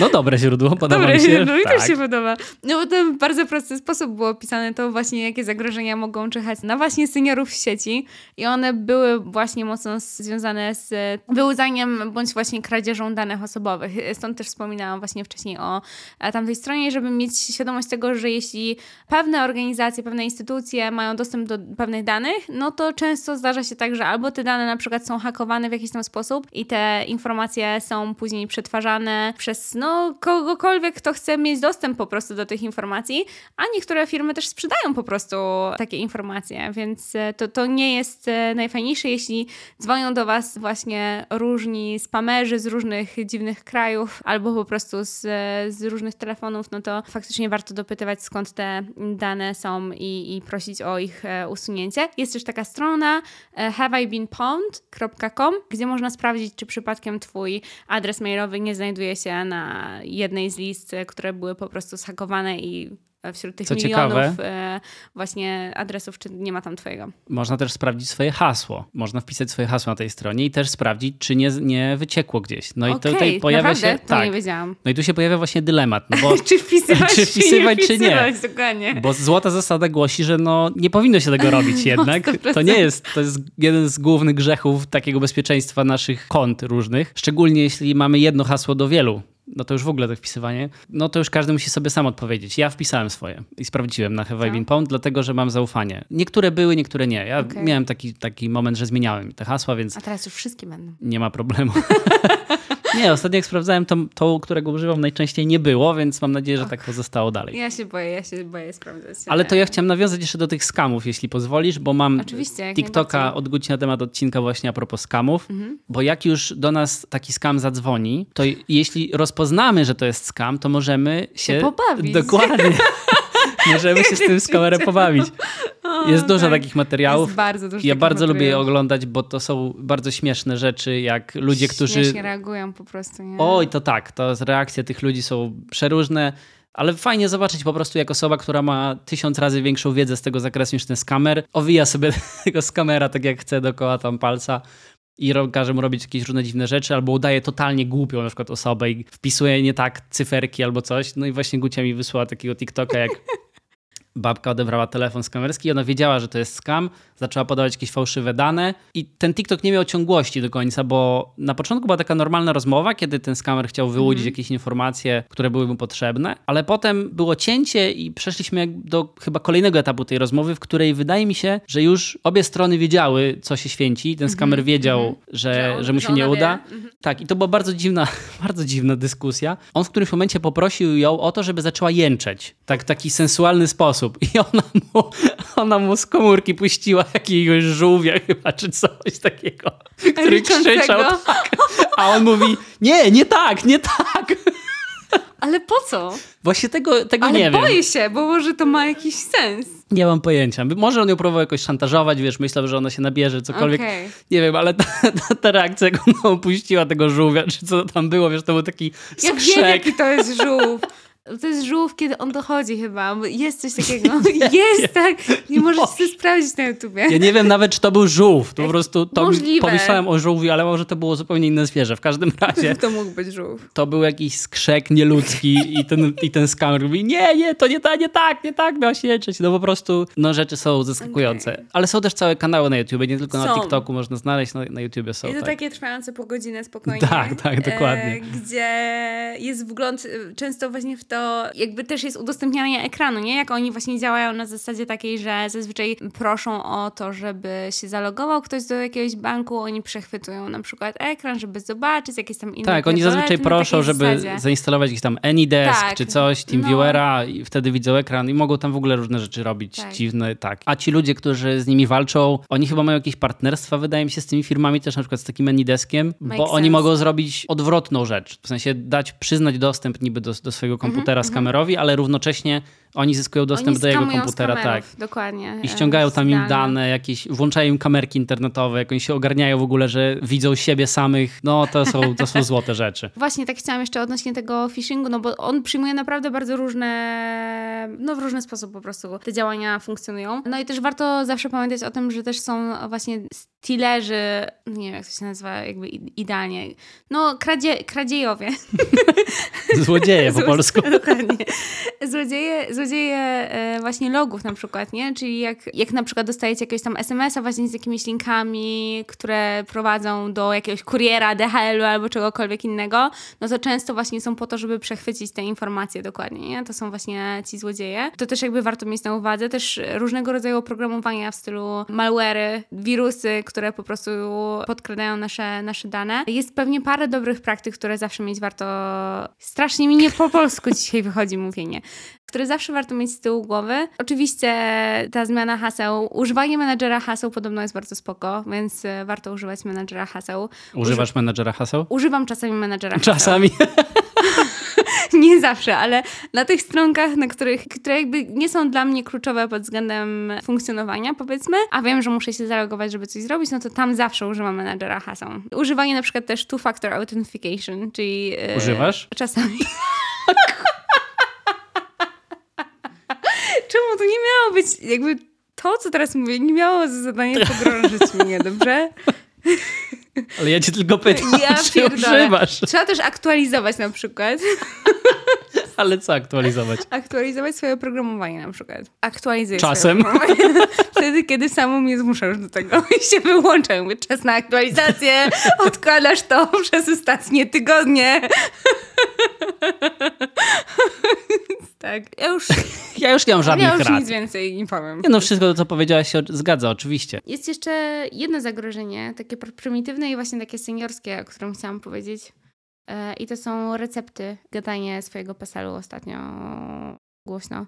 No dobre źródło, podoba Dobre mi się. źródło, mi tak. też się podoba. No bo to w bardzo prosty sposób było opisane to właśnie, jakie zagrożenia mogą czyhać na właśnie seniorów w sieci i one były właśnie mocno związane z wyłudzaniem bądź właśnie kradzieżą danych osobowych. Stąd też wspominałam właśnie wcześniej o e, tamtej stronie, żeby mieć świadomość tego, że jeśli pewne organizacje, pewne instytucje mają dostęp do pewnych danych, no to często zdarza się tak, że albo te dane na przykład są hakowane w jakiś tam sposób i te informacje są później przetwarzane przez no, kogokolwiek, kto chce mieć dostęp po prostu do tych informacji, a niektóre firmy też sprzedają po prostu takie informacje, więc e, to, to nie jest e, najfajniejsze, jeśli dzwonią do Was właśnie różni spamerzy z różnych dziwnych krajów albo po prostu z, e, z różnych telefonów, no to faktycznie warto dopytywać skąd te dane są i, i prosić o ich usunięcie. Jest też taka strona haveibeenpwned.com, gdzie można sprawdzić, czy przypadkiem Twój adres mailowy nie znajduje się na jednej z list, e, które były po prostu zhakowane i wśród tych Co milionów ciekawe. e, właśnie adresów, czy nie ma tam twojego. Można też sprawdzić swoje hasło. Można wpisać swoje hasło na tej stronie i też sprawdzić, czy nie, nie wyciekło gdzieś. No i Okej, tutaj pojawia naprawdę? się. To tak. nie wiedziałam. No i tu się pojawia właśnie dylemat, no bo, *laughs* czy wpisywać, czy *laughs* wpisywać, czy czy nie. nie. Wpisywać, dokładnie. bo złota zasada głosi, że no nie powinno się tego robić *laughs* jednak. 100%. To nie jest, to jest jeden z głównych grzechów takiego bezpieczeństwa naszych kont różnych. Szczególnie jeśli mamy jedno hasło do wielu. No to już w ogóle to wpisywanie, no to już każdy musi sobie sam odpowiedzieć. Ja wpisałem swoje i sprawdziłem na Have I. Been Pwned, dlatego że mam zaufanie. Niektóre były, niektóre nie. Ja Okej. miałem taki, taki moment, że zmieniałem te hasła, więc A teraz już wszystkie będą. nie ma problemu. *laughs* nie, ostatnio jak sprawdzałem, to, to, którego używam najczęściej nie było, więc mam nadzieję, że tak pozostało dalej. Ja się boję, ja się boję sprawdzać. Ale to ja chciałem nawiązać jeszcze do tych skamów, jeśli pozwolisz, bo mam Oczywiście, TikToka odgłóć na temat odcinka właśnie a propos skamów, Mhm. bo jak już do nas taki skam zadzwoni, to jeśli rozpoznamy, że to jest skam, to możemy się... pobawić. Dokładnie. *laughs* możemy się z tym skamerem pobawić. *laughs* Jest dużo tak. takich materiałów. Jest bardzo dużo Ja bardzo lubię je materiałów. oglądać, bo to są bardzo śmieszne rzeczy, jak ludzie, którzy... Śmiesznie reagują po prostu, nie? Oj, to tak, to reakcje tych ludzi są przeróżne, ale fajnie zobaczyć po prostu jak osoba, która ma tysiąc razy większą wiedzę z tego zakresu niż ten skamer, owija sobie *laughs* tego skamera tak jak chce dookoła tam palca i każe mu robić jakieś różne dziwne rzeczy, albo udaje totalnie głupią na przykład osobę i wpisuje nie tak cyferki albo coś. No i właśnie Gucia mi wysłała takiego TikToka, jak *laughs* babka odebrała telefon skamerski i ona wiedziała, że to jest skam, zaczęła podawać jakieś fałszywe dane i ten TikTok nie miał ciągłości do końca, bo na początku była taka normalna rozmowa, kiedy ten skamer chciał wyłudzić jakieś informacje, które były mu potrzebne, ale potem było cięcie i przeszliśmy do chyba kolejnego etapu tej rozmowy, w której wydaje mi się, że już obie strony wiedziały, co się święci. Ten skamer wiedział, że, Że on- że mu że się nie ona wie. uda. Tak, i to była bardzo dziwna, *laughs* bardzo dziwna dyskusja. On w którymś momencie poprosił ją o to, żeby zaczęła jęczeć. Tak, w taki sensualny sposób. I ona mu, ona mu z komórki puściła jakiegoś żółwia chyba, czy coś takiego, który krzyczał tak. A on mówi, nie, nie tak, nie tak. Ale po co? Właśnie tego, tego Ale nie boję wiem. się, bo może to ma jakiś sens. Nie mam pojęcia. Może on ją próbował jakoś szantażować, wiesz, myślał, że ona się nabierze, cokolwiek. Okej. Nie wiem, ale ta, ta, ta reakcja, jak ona opuściła tego żółwia, czy co tam było, wiesz, to był taki Ja wiem, skrzek. jaki to jest żółw. To jest żółw, kiedy on dochodzi chyba. bo Jest coś *laughs* takiego. Jest, tak. Nie możesz sobie sprawdzić na YouTubie. Ja nie wiem nawet, czy to był żółw. To po prostu to Możliwe. pomyślałem o żółwiu, ale może to było zupełnie inne zwierzę. W każdym *laughs* razie To mógł być żółw. to był jakiś skrzek nieludzki i ten, i ten skamer mówi, nie, nie, to nie, ta, nie tak, nie tak miał się liczyć. No po prostu, no rzeczy są zaskakujące. Okej. Ale są też całe kanały na YouTube, nie tylko na Są. TikToku można znaleźć, na, na YouTubie są. I to tak. takie trwające po godzinę spokojnie. Tak, tak, dokładnie. E, gdzie jest wgląd e, często właśnie w to, jakby też jest udostępnianie ekranu, nie? Jak oni właśnie działają na zasadzie takiej, że zazwyczaj proszą o to, żeby się zalogował ktoś do jakiegoś banku, oni przechwytują na przykład ekran, żeby zobaczyć jakieś tam inne Tak, oni zazwyczaj proszą, żeby zasadzie. zainstalować jakiś tam AnyDesk Tak, czy coś, no. TeamViewera i wtedy widzą ekran i mogą tam w ogóle różne rzeczy robić Tak. dziwne, tak. A ci ludzie, którzy z nimi walczą, oni chyba mają jakieś partnerstwa, wydaje mi się, z tymi firmami też na przykład z takim AnyDeskiem, Make bo oni sense. mogą zrobić odwrotną rzecz, w sensie dać, przyznać dostęp niby do, do swojego komputera z kamerowi, ale równocześnie oni zyskują dostęp Oni do jego komputera, tak. Dokładnie. I ściągają tam im dane, jakieś, włączają im kamerki internetowe, jak oni się ogarniają w ogóle, że widzą siebie samych. No, to są, to są *laughs* złote rzeczy. Właśnie tak chciałam jeszcze odnośnie tego phishingu, no bo on przyjmuje naprawdę bardzo różne, no w różny sposób po prostu te działania funkcjonują. No i też warto zawsze pamiętać o tym, że też są właśnie stealerzy, nie wiem jak to się nazywa jakby idealnie, no kradzie, kradziejowie. *laughs* Złodzieje po *laughs* polsku. Dokładnie. Złodzieje, złodzieje e, właśnie logów na przykład, nie? Czyli jak, jak na przykład dostajecie jakiegoś tam SMS-a właśnie z jakimiś linkami, które prowadzą do jakiegoś kuriera, DHL-u albo czegokolwiek innego, no to często właśnie są po to, żeby przechwycić te informacje dokładnie, nie? To są właśnie ci złodzieje. To też jakby warto mieć na uwadze. Też różnego rodzaju oprogramowania w stylu malware'y, wirusy, które po prostu podkradają nasze, nasze dane. Jest pewnie parę dobrych praktyk, które zawsze mieć warto... Strasznie mi nie po polsku *laughs* dzisiaj wychodzi mówienie. Które zawsze warto mieć z tyłu głowy. Oczywiście ta zmiana haseł, używanie menadżera haseł podobno jest bardzo spoko, więc e, warto używać menadżera haseł. Używasz menadżera haseł? Używam czasami menadżera haseł. Czasami. *laughs* Nie zawsze, ale na tych stronkach, na których, które jakby nie są dla mnie kluczowe pod względem funkcjonowania, powiedzmy, a wiem, że muszę się zalogować, żeby coś zrobić, no to tam zawsze używam menadżera haseł. Używanie na przykład też two-factor authentication, czyli... e, Używasz? Czasami. *laughs* Czemu to nie miało być jakby to, co teraz mówię, nie miało za zadanie pogrążyć mnie, dobrze? *laughs* Ale ja cię tylko pytam, Ja *laughs* czy używasz. Trzeba też aktualizować na przykład. *laughs* Ale co aktualizować? Aktualizować swoje oprogramowanie na przykład. Aktualizuję Czasem. Wtedy, kiedy samo mnie zmuszasz do tego i się wyłączam. Mówię, czas na aktualizację, odkładasz to przez ostatnie tygodnie. Tak, ja już, *laughs* Ja już nie mam żadnych ja już rad. nic więcej nie powiem. Nie no, wszystko to, co powiedziałaś się zgadza, oczywiście. Jest jeszcze jedno zagrożenie, takie pr- prymitywne i właśnie takie seniorskie, o którym chciałam powiedzieć. E, I to są recepty. Gadanie swojego PESEL-u ostatnio głośno.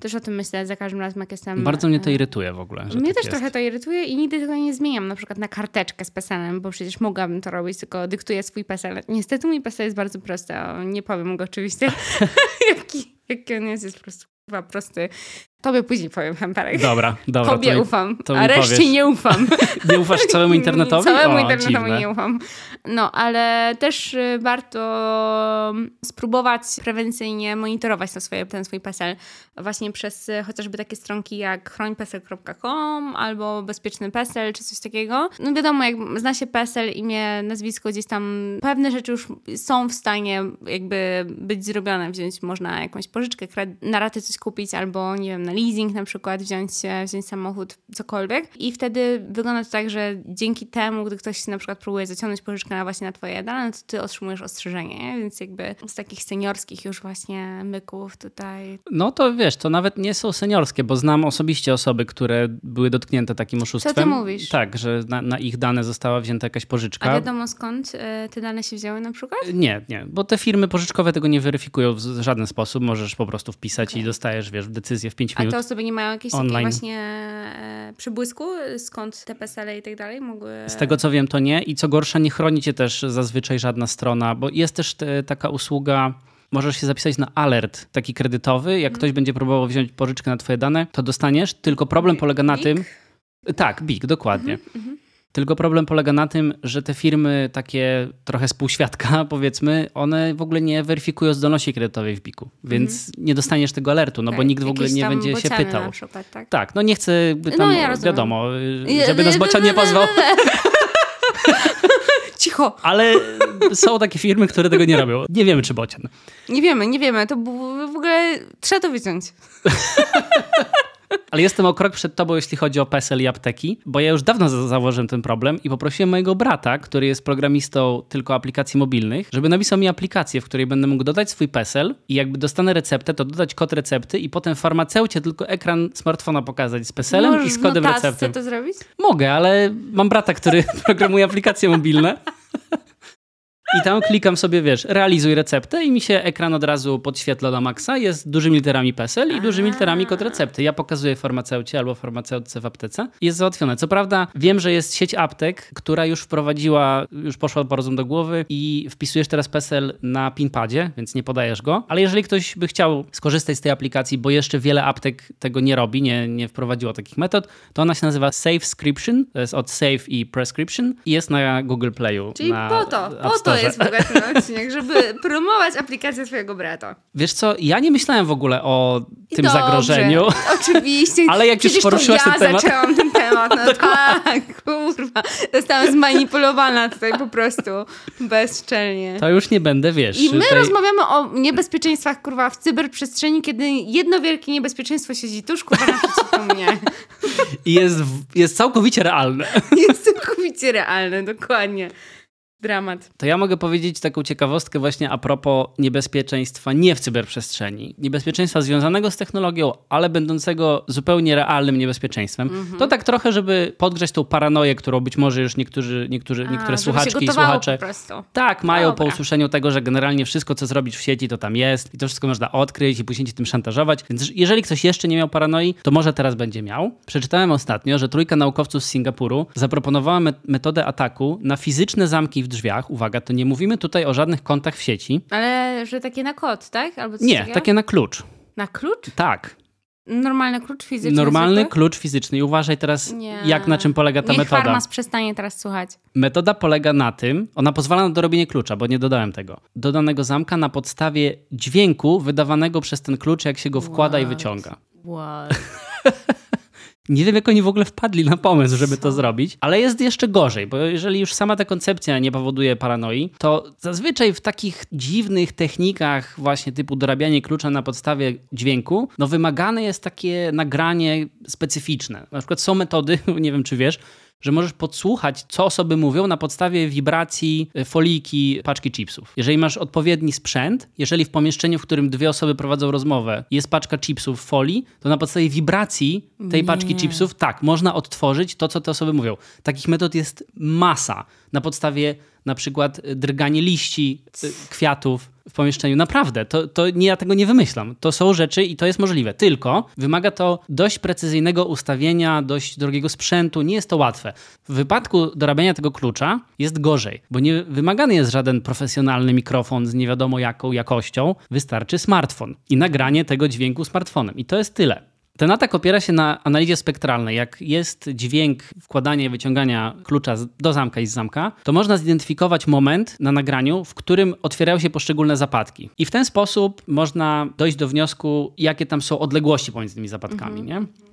Też o tym myślę za każdym razem, jak jestem... Bardzo mnie to e, irytuje w ogóle. Mnie tak też jest. trochę to irytuje i nigdy tego nie zmieniam, na przykład na karteczkę z PESEL-em, bo przecież mogłabym to robić, tylko dyktuję swój PESEL. Niestety mój PESEL jest bardzo prosty, nie powiem go oczywiście, *laughs* jaki, jaki on jest, jest po prostu chyba prosty. Tobie później powiem, Hemperek. Dobra, dobra. Tobie to ufam, to a reszcie powiesz. nie ufam. *laughs* Nie ufasz całemu *laughs* internetowi? Całemu o, internetowi dziwne. nie ufam. No, ale też y, warto spróbować prewencyjnie monitorować to swoje, ten swój PESEL właśnie przez y, chociażby takie stronki jak chrońpesel.com albo bezpieczny PESEL czy coś takiego. No wiadomo, jak zna się PESEL, imię, nazwisko gdzieś tam, pewne rzeczy już są w stanie jakby być zrobione. Wziąć można jakąś pożyczkę, na raty coś kupić albo nie wiem, na leasing na przykład, wziąć, e, wziąć samochód, cokolwiek. I wtedy wygląda to tak, że dzięki temu, gdy ktoś na przykład próbuje zaciągnąć pożyczkę na właśnie na twoje dane, no to ty otrzymujesz ostrzeżenie, nie? więc jakby z takich seniorskich już właśnie myków tutaj. No to wiesz, to nawet nie są seniorskie, bo znam osobiście osoby, które były dotknięte takim oszustwem. ty mówisz? Tak, że na, na ich dane została wzięta jakaś pożyczka. A wiadomo skąd e, te dane się wzięły na przykład? Nie, nie, bo te firmy pożyczkowe tego nie weryfikują w żaden sposób. Możesz po prostu wpisać Okej. i dostajesz, wiesz, decyzję w 5 A minut. te osoby nie mają jakiejś online. takiej właśnie e, przybłysku, skąd te PESEL i tak dalej mogły... Z tego co wiem, to nie. I co gorsza, nie chroni cię też zazwyczaj żadna strona, bo jest też te, taka usługa. Możesz się zapisać na alert taki kredytowy. Jak ktoś będzie próbował wziąć pożyczkę na twoje dane, to dostaniesz. Tylko problem Big? polega na tym. Tak, BIG, dokładnie. Mhm. Tylko problem polega na tym, że te firmy takie trochę spółświadka, *laughs* powiedzmy, one w ogóle nie weryfikują zdolności kredytowej w BIK-u, więc mm. nie dostaniesz tego alertu, no okay. bo nikt w ogóle nie będzie się pytał. Przykład, tak? tak? no nie chcę, by tam, no, ja wiadomo, żeby nas bocian nie pozwał. *laughs* Cicho. Ale są takie firmy, które tego nie robią. Nie wiemy, czy bocian. Nie wiemy, nie wiemy. To w ogóle trzeba to wyciąć. *laughs* Ale jestem o krok przed tobą, jeśli chodzi o PESEL i apteki, bo ja już dawno założyłem ten problem i poprosiłem mojego brata, który jest programistą tylko aplikacji mobilnych, żeby napisał mi aplikację, w której będę mógł dodać swój PESEL i jakby dostanę receptę, to dodać kod recepty i potem farmaceucie tylko ekran smartfona pokazać z PESELem Możesz i z kodem recepty. to zrobić? Mogę, ale mam brata, który *laughs* programuje aplikacje mobilne. I tam klikam sobie, wiesz, realizuj receptę i mi się ekran od razu podświetla na maksa. Jest dużymi literami PESEL i dużymi literami kod recepty. Ja pokazuję farmaceucie albo farmaceutce w aptece. Jest załatwione. Co prawda wiem, że jest sieć aptek, która już wprowadziła, już poszła po rozum do głowy i wpisujesz teraz PESEL na pinpadzie, więc nie podajesz go. Ale jeżeli ktoś by chciał skorzystać z tej aplikacji, bo jeszcze wiele aptek tego nie robi, nie, nie wprowadziło takich metod, to ona się nazywa SafeScription. To jest od Save i Prescription i jest na Google Playu. Czyli po to, po to jest ten odcinek, żeby *laughs* promować aplikację swojego brata. Wiesz co, ja nie myślałem w ogóle o tym Dobrze, zagrożeniu. Oczywiście. *laughs* Ale jak Przecież już poruszyłaś to ja ten temat. zaczęłam ten temat. No *laughs* tak, kurwa. Zostałam zmanipulowana tutaj po prostu bezczelnie. To już nie będę, wiesz. I my tutaj... rozmawiamy o niebezpieczeństwach, kurwa, w cyberprzestrzeni, kiedy jedno wielkie niebezpieczeństwo siedzi tuż, kurwa, naprzeciwko mnie. I jest, jest całkowicie realne. Jest całkowicie realne, dokładnie. Dramat. To ja mogę powiedzieć taką ciekawostkę właśnie a propos niebezpieczeństwa nie w cyberprzestrzeni. Niebezpieczeństwa związanego z technologią, ale będącego zupełnie realnym niebezpieczeństwem. Mm -hmm. To tak trochę, żeby podgrzać tą paranoję, którą być może już niektórzy, niektórzy, a, niektóre słuchaczki i słuchacze tak mają Dobra. po usłyszeniu tego, że generalnie wszystko, co zrobić w sieci, to tam jest i to wszystko można odkryć i później ci tym szantażować. Więc jeżeli ktoś jeszcze nie miał paranoi, to może teraz będzie miał. Przeczytałem ostatnio, że trójka naukowców z Singapuru zaproponowała metodę ataku na fizyczne zamki w drzwiach. Uwaga, to nie mówimy tutaj o żadnych kontach w sieci. Ale że takie na kod, tak? Albo nie, takiego? takie na klucz. Na klucz? Tak. Normalny klucz fizyczny. Normalny zwykły? klucz fizyczny. I uważaj teraz, nie. jak na czym polega ta Niech metoda. Farmas przestanie teraz słuchać. Metoda polega na tym, ona pozwala na dorobienie klucza, bo nie dodałem tego. Dodanego zamka na podstawie dźwięku wydawanego przez ten klucz, jak się go wkłada What? i wyciąga. What? *laughs* Nie wiem, jak oni w ogóle wpadli na pomysł, żeby to zrobić, ale jest jeszcze gorzej, bo jeżeli już sama ta koncepcja nie powoduje paranoi, to zazwyczaj w takich dziwnych technikach, właśnie typu dorabianie klucza na podstawie dźwięku, no wymagane jest takie nagranie specyficzne. Na przykład są metody, *laughs* nie wiem czy wiesz, że możesz podsłuchać, co osoby mówią na podstawie wibracji e, foliki paczki chipsów. Jeżeli masz odpowiedni sprzęt, jeżeli w pomieszczeniu, w którym dwie osoby prowadzą rozmowę, jest paczka chipsów w folii, to na podstawie wibracji tej Nie. paczki chipsów, tak, można odtworzyć to, co te osoby mówią. Takich metod jest masa. Na podstawie na przykład drganie liści, y, kwiatów w pomieszczeniu. Naprawdę, to, to nie, ja tego nie wymyślam. To są rzeczy i to jest możliwe. Tylko wymaga to dość precyzyjnego ustawienia, dość drogiego sprzętu. Nie jest to łatwe. W wypadku dorabiania tego klucza jest gorzej, bo nie wymagany jest żaden profesjonalny mikrofon z nie wiadomo jaką jakością. Wystarczy smartfon i nagranie tego dźwięku smartfonem. I to jest tyle. Ten atak opiera się na analizie spektralnej. Jak jest dźwięk wkładania i wyciągania klucza do zamka i z zamka, to można zidentyfikować moment na nagraniu, w którym otwierają się poszczególne zapadki. I w ten sposób można dojść do wniosku, jakie tam są odległości pomiędzy tymi zapadkami. Mhm. Nie?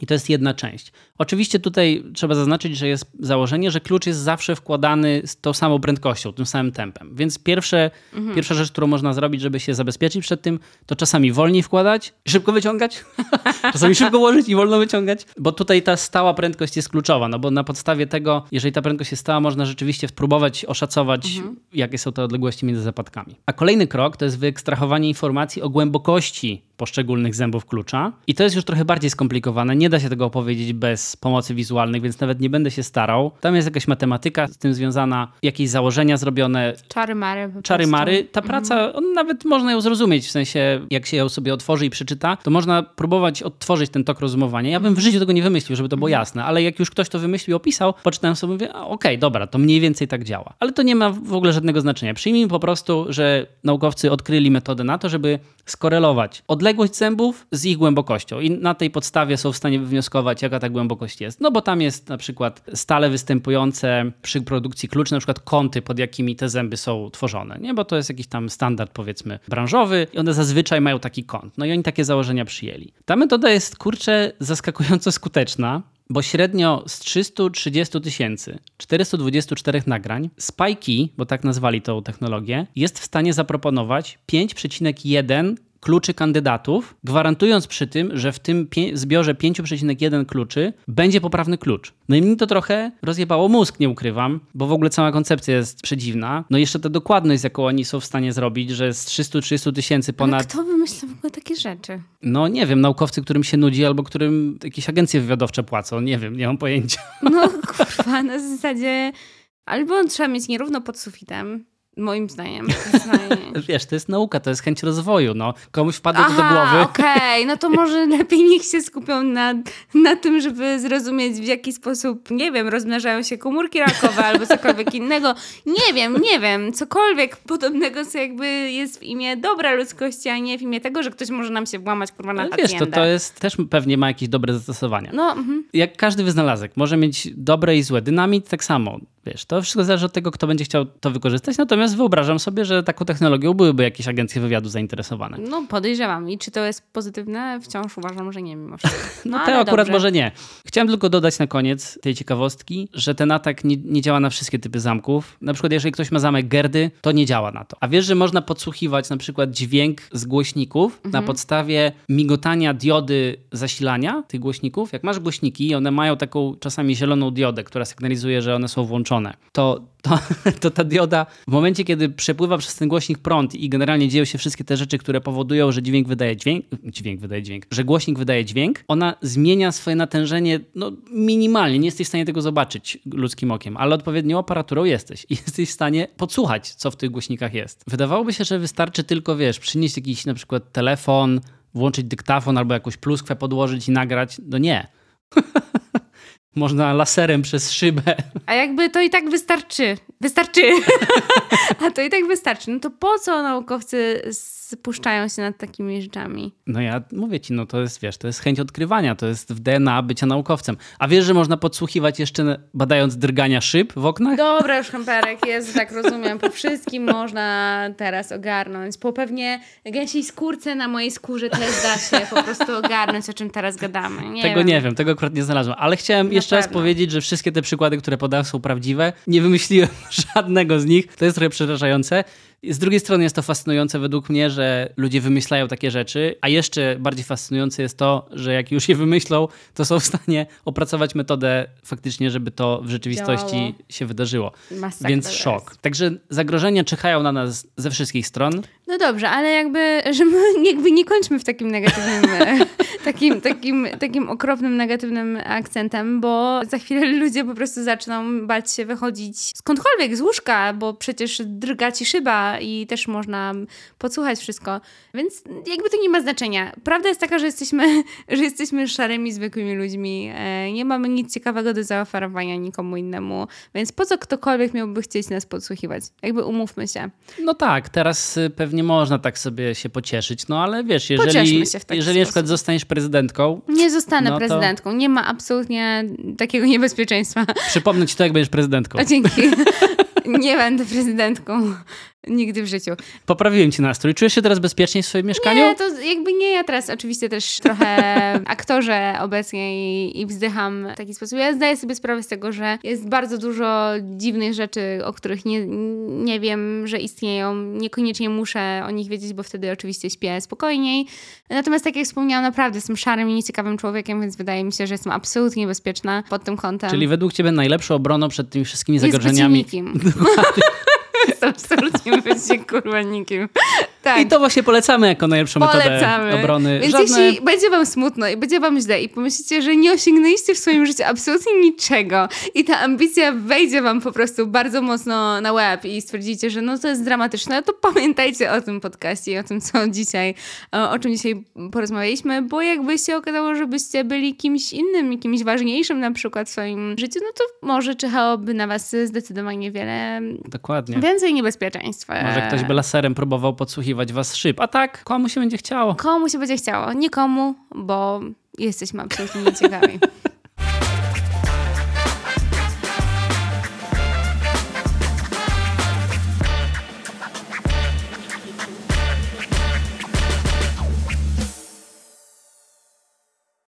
I to jest jedna część. Oczywiście tutaj trzeba zaznaczyć, że jest założenie, że klucz jest zawsze wkładany z tą samą prędkością, tym samym tempem. Więc pierwsze, mhm. pierwsza rzecz, którą można zrobić, żeby się zabezpieczyć przed tym, to czasami wolniej wkładać, szybko wyciągać, *laughs* czasami szybko łożyć i wolno wyciągać, bo tutaj ta stała prędkość jest kluczowa, no bo na podstawie tego, jeżeli ta prędkość jest stała, można rzeczywiście spróbować oszacować, mhm. jakie są te odległości między zapadkami. A kolejny krok to jest wyekstrahowanie informacji o głębokości poszczególnych zębów klucza. I to jest już trochę bardziej skomplikowane. Nie da się tego opowiedzieć bez pomocy wizualnych, więc nawet nie będę się starał. Tam jest jakaś matematyka z tym związana, jakieś założenia zrobione. Czary mary. Czary mary. Ta mhm. praca, nawet można ją zrozumieć, w sensie jak się ją sobie otworzy i przeczyta, to można próbować odtworzyć ten tok rozumowania. Ja bym w życiu tego nie wymyślił, żeby to było mhm. jasne, ale jak już ktoś to wymyślił i opisał, poczytałem sobie, mówię, okej, okay, dobra, to mniej więcej tak działa. Ale to nie ma w ogóle żadnego znaczenia. Przyjmijmy po prostu, że naukowcy odkryli metodę na to, żeby skorelować odległość zębów z ich głębokością i na tej podstawie są w stanie wywnioskować, jaka ta głębokość jest. No bo tam jest na przykład stale występujące przy produkcji kluczy, na przykład kąty, pod jakimi te zęby są tworzone, nie? Bo to jest jakiś tam standard, powiedzmy, branżowy i one zazwyczaj mają taki kąt. No i oni takie założenia przyjęli. Ta metoda jest, kurczę, zaskakująco skuteczna, bo średnio z 330 tysięcy 424 nagrań Spikey, bo tak nazwali tą technologię, jest w stanie zaproponować 5,1 kluczy kandydatów, gwarantując przy tym, że w tym zbiorze 5,1 kluczy będzie poprawny klucz. No i mi to trochę rozjebało mózg, nie ukrywam, bo w ogóle cała koncepcja jest przedziwna. No i jeszcze ta dokładność, jaką oni są w stanie zrobić, że z 330 tysięcy ponad... Ale kto wymyśla w ogóle takie rzeczy? No nie wiem, naukowcy, którym się nudzi albo którym jakieś agencje wywiadowcze płacą, nie wiem, nie mam pojęcia. No kurwa, na zasadzie... Albo trzeba mieć nierówno pod sufitem, *laughs* Moim zdaniem. Wiesz, to jest nauka, to jest chęć rozwoju. No. Komuś wpadło Aha, to do głowy. okej, okay. no to może *laughs* lepiej niech się skupią na, na tym, żeby zrozumieć w jaki sposób, nie wiem, rozmnażają się komórki rakowe albo cokolwiek *laughs* innego. Nie wiem, nie wiem, cokolwiek podobnego, co jakby jest w imię dobra ludzkości, a nie w imię tego, że ktoś może nam się włamać kurwa na Ale Wiesz, to, to jest, też pewnie ma jakieś dobre zastosowania. No, mhm. Jak każdy wynalazek, może mieć dobre i złe. Dynamit tak samo. Wiesz, to wszystko zależy od tego, kto będzie chciał to wykorzystać. Natomiast wyobrażam sobie, że taką technologią byłyby jakieś agencje wywiadu zainteresowane. No podejrzewam. I czy to jest pozytywne? Wciąż uważam, że nie mimo wszystko. *laughs* No, no to akurat dobrze. może nie. Chciałem tylko dodać na koniec tej ciekawostki, że ten atak nie, nie, działa na wszystkie typy zamków. Na przykład jeżeli ktoś ma zamek Gerdy, to nie działa na to. A wiesz, że można podsłuchiwać na przykład dźwięk z głośników mhm. na podstawie migotania diody zasilania tych głośników. Jak masz głośniki i one mają taką czasami zieloną diodę, która sygnalizuje, że one są włączone to, to, *laughs* to ta dioda w momencie, kiedy przepływa przez ten głośnik prąd i generalnie dzieją się wszystkie te rzeczy, które powodują, że dźwięk wydaje dźwięk, dźwięk wydaje dźwięk, że głośnik wydaje dźwięk, ona zmienia swoje natężenie no, minimalnie. Nie jesteś w stanie tego zobaczyć ludzkim okiem, ale odpowiednią aparaturą jesteś i *laughs* jesteś w stanie podsłuchać, co w tych głośnikach jest. Wydawałoby się, że wystarczy tylko, wiesz, przynieść jakiś na przykład telefon, włączyć dyktafon albo jakąś pluskwę podłożyć i nagrać. No nie. *laughs* Można laserem przez szybę. A jakby to i tak wystarczy. Wystarczy. *laughs* A to i tak wystarczy. No to po co naukowcy spuszczają się nad takimi rzeczami? No ja mówię ci, no to jest, wiesz, to jest chęć odkrywania, to jest w DNA bycia naukowcem. A wiesz, że można podsłuchiwać jeszcze badając drgania szyb w oknach? Dobra już, Kemperek, jest, tak rozumiem. Po wszystkim można teraz ogarnąć. Po pewnie gęsiej skórce na mojej skórze też da się po prostu ogarnąć, o czym teraz gadamy. Nie tego wiem. nie wiem, tego akurat nie znalazłem. Ale chciałem na jeszcze pewno. raz powiedzieć, że wszystkie te przykłady, które podałem są prawdziwe. Nie wymyśliłem *laughs* żadnego z nich. To jest trochę przerażające. Z drugiej strony jest to fascynujące według mnie, że ludzie wymyślają takie rzeczy, a jeszcze bardziej fascynujące jest to, że jak już je wymyślą, to są w stanie opracować metodę faktycznie, żeby to w rzeczywistości Działało. się wydarzyło. Masakra Więc szok. Jest. Także zagrożenia czyhają na nas ze wszystkich stron. No dobrze, ale jakby, że my *laughs* jakby nie kończmy w takim negatywnym, *laughs* takim, takim, takim okropnym, negatywnym akcentem, bo za chwilę ludzie po prostu zaczną bać się wychodzić skądkolwiek z łóżka, bo przecież drga ci szyba i też można podsłuchać wszystko. Więc jakby to nie ma znaczenia. Prawda jest taka, że jesteśmy, *laughs* że jesteśmy szarymi, zwykłymi ludźmi. E, nie mamy nic ciekawego do zaoferowania nikomu innemu. Więc po co ktokolwiek miałby chcieć nas podsłuchiwać? Jakby umówmy się. No tak, teraz y, pewnie można tak sobie się pocieszyć, no ale wiesz, jeżeli, jeżeli na przykład zostaniesz prezydentką. Nie zostanę no prezydentką. To... Nie ma absolutnie takiego *laughs* niebezpieczeństwa. Przypomnę ci to, jak będziesz prezydentką. A dzięki. *laughs* nie będę prezydentką. Nigdy w życiu. Poprawiłem ci nastrój. Czujesz się teraz bezpiecznie w swoim mieszkaniu? Nie, to jakby nie. Ja teraz oczywiście też trochę *laughs* aktorze obecnie i, i wzdycham w taki sposób. Ja zdaję sobie sprawę z tego, że jest bardzo dużo dziwnych rzeczy, o których nie, nie wiem, że istnieją. Niekoniecznie muszę o nich wiedzieć, bo wtedy oczywiście śpię spokojniej. Natomiast tak jak wspomniałam, naprawdę jestem szarym i nieciekawym człowiekiem, więc wydaje mi się, że jestem absolutnie bezpieczna pod tym kątem. Czyli według ciebie najlepszą obroną przed tymi wszystkimi zagrożeniami... Jest *laughs* *laughs* absolutnie być kurwa nikim. Tak. I to właśnie polecamy jako najlepszą polecamy. metodę obrony. Więc Żadne... jeśli będzie wam smutno i będzie wam źle i pomyślicie, że nie osiągnęliście w swoim życiu absolutnie niczego i ta ambicja wejdzie wam po prostu bardzo mocno na łeb i stwierdzicie, że no to jest dramatyczne, to pamiętajcie o tym podcaście i o tym, co dzisiaj, o czym dzisiaj porozmawialiśmy, bo jakby się okazało, żebyście byli kimś innym, kimś ważniejszym na przykład w swoim życiu, no to może czyhałoby na was zdecydowanie wiele Dokładnie. więcej niebezpieczeństwa. Może ktoś by laserem próbował podsłuchiwać was szyb. A tak, komu się będzie chciało? Komu się będzie chciało? Nikomu, bo jesteśmy absolutnie nieciekawi. *laughs*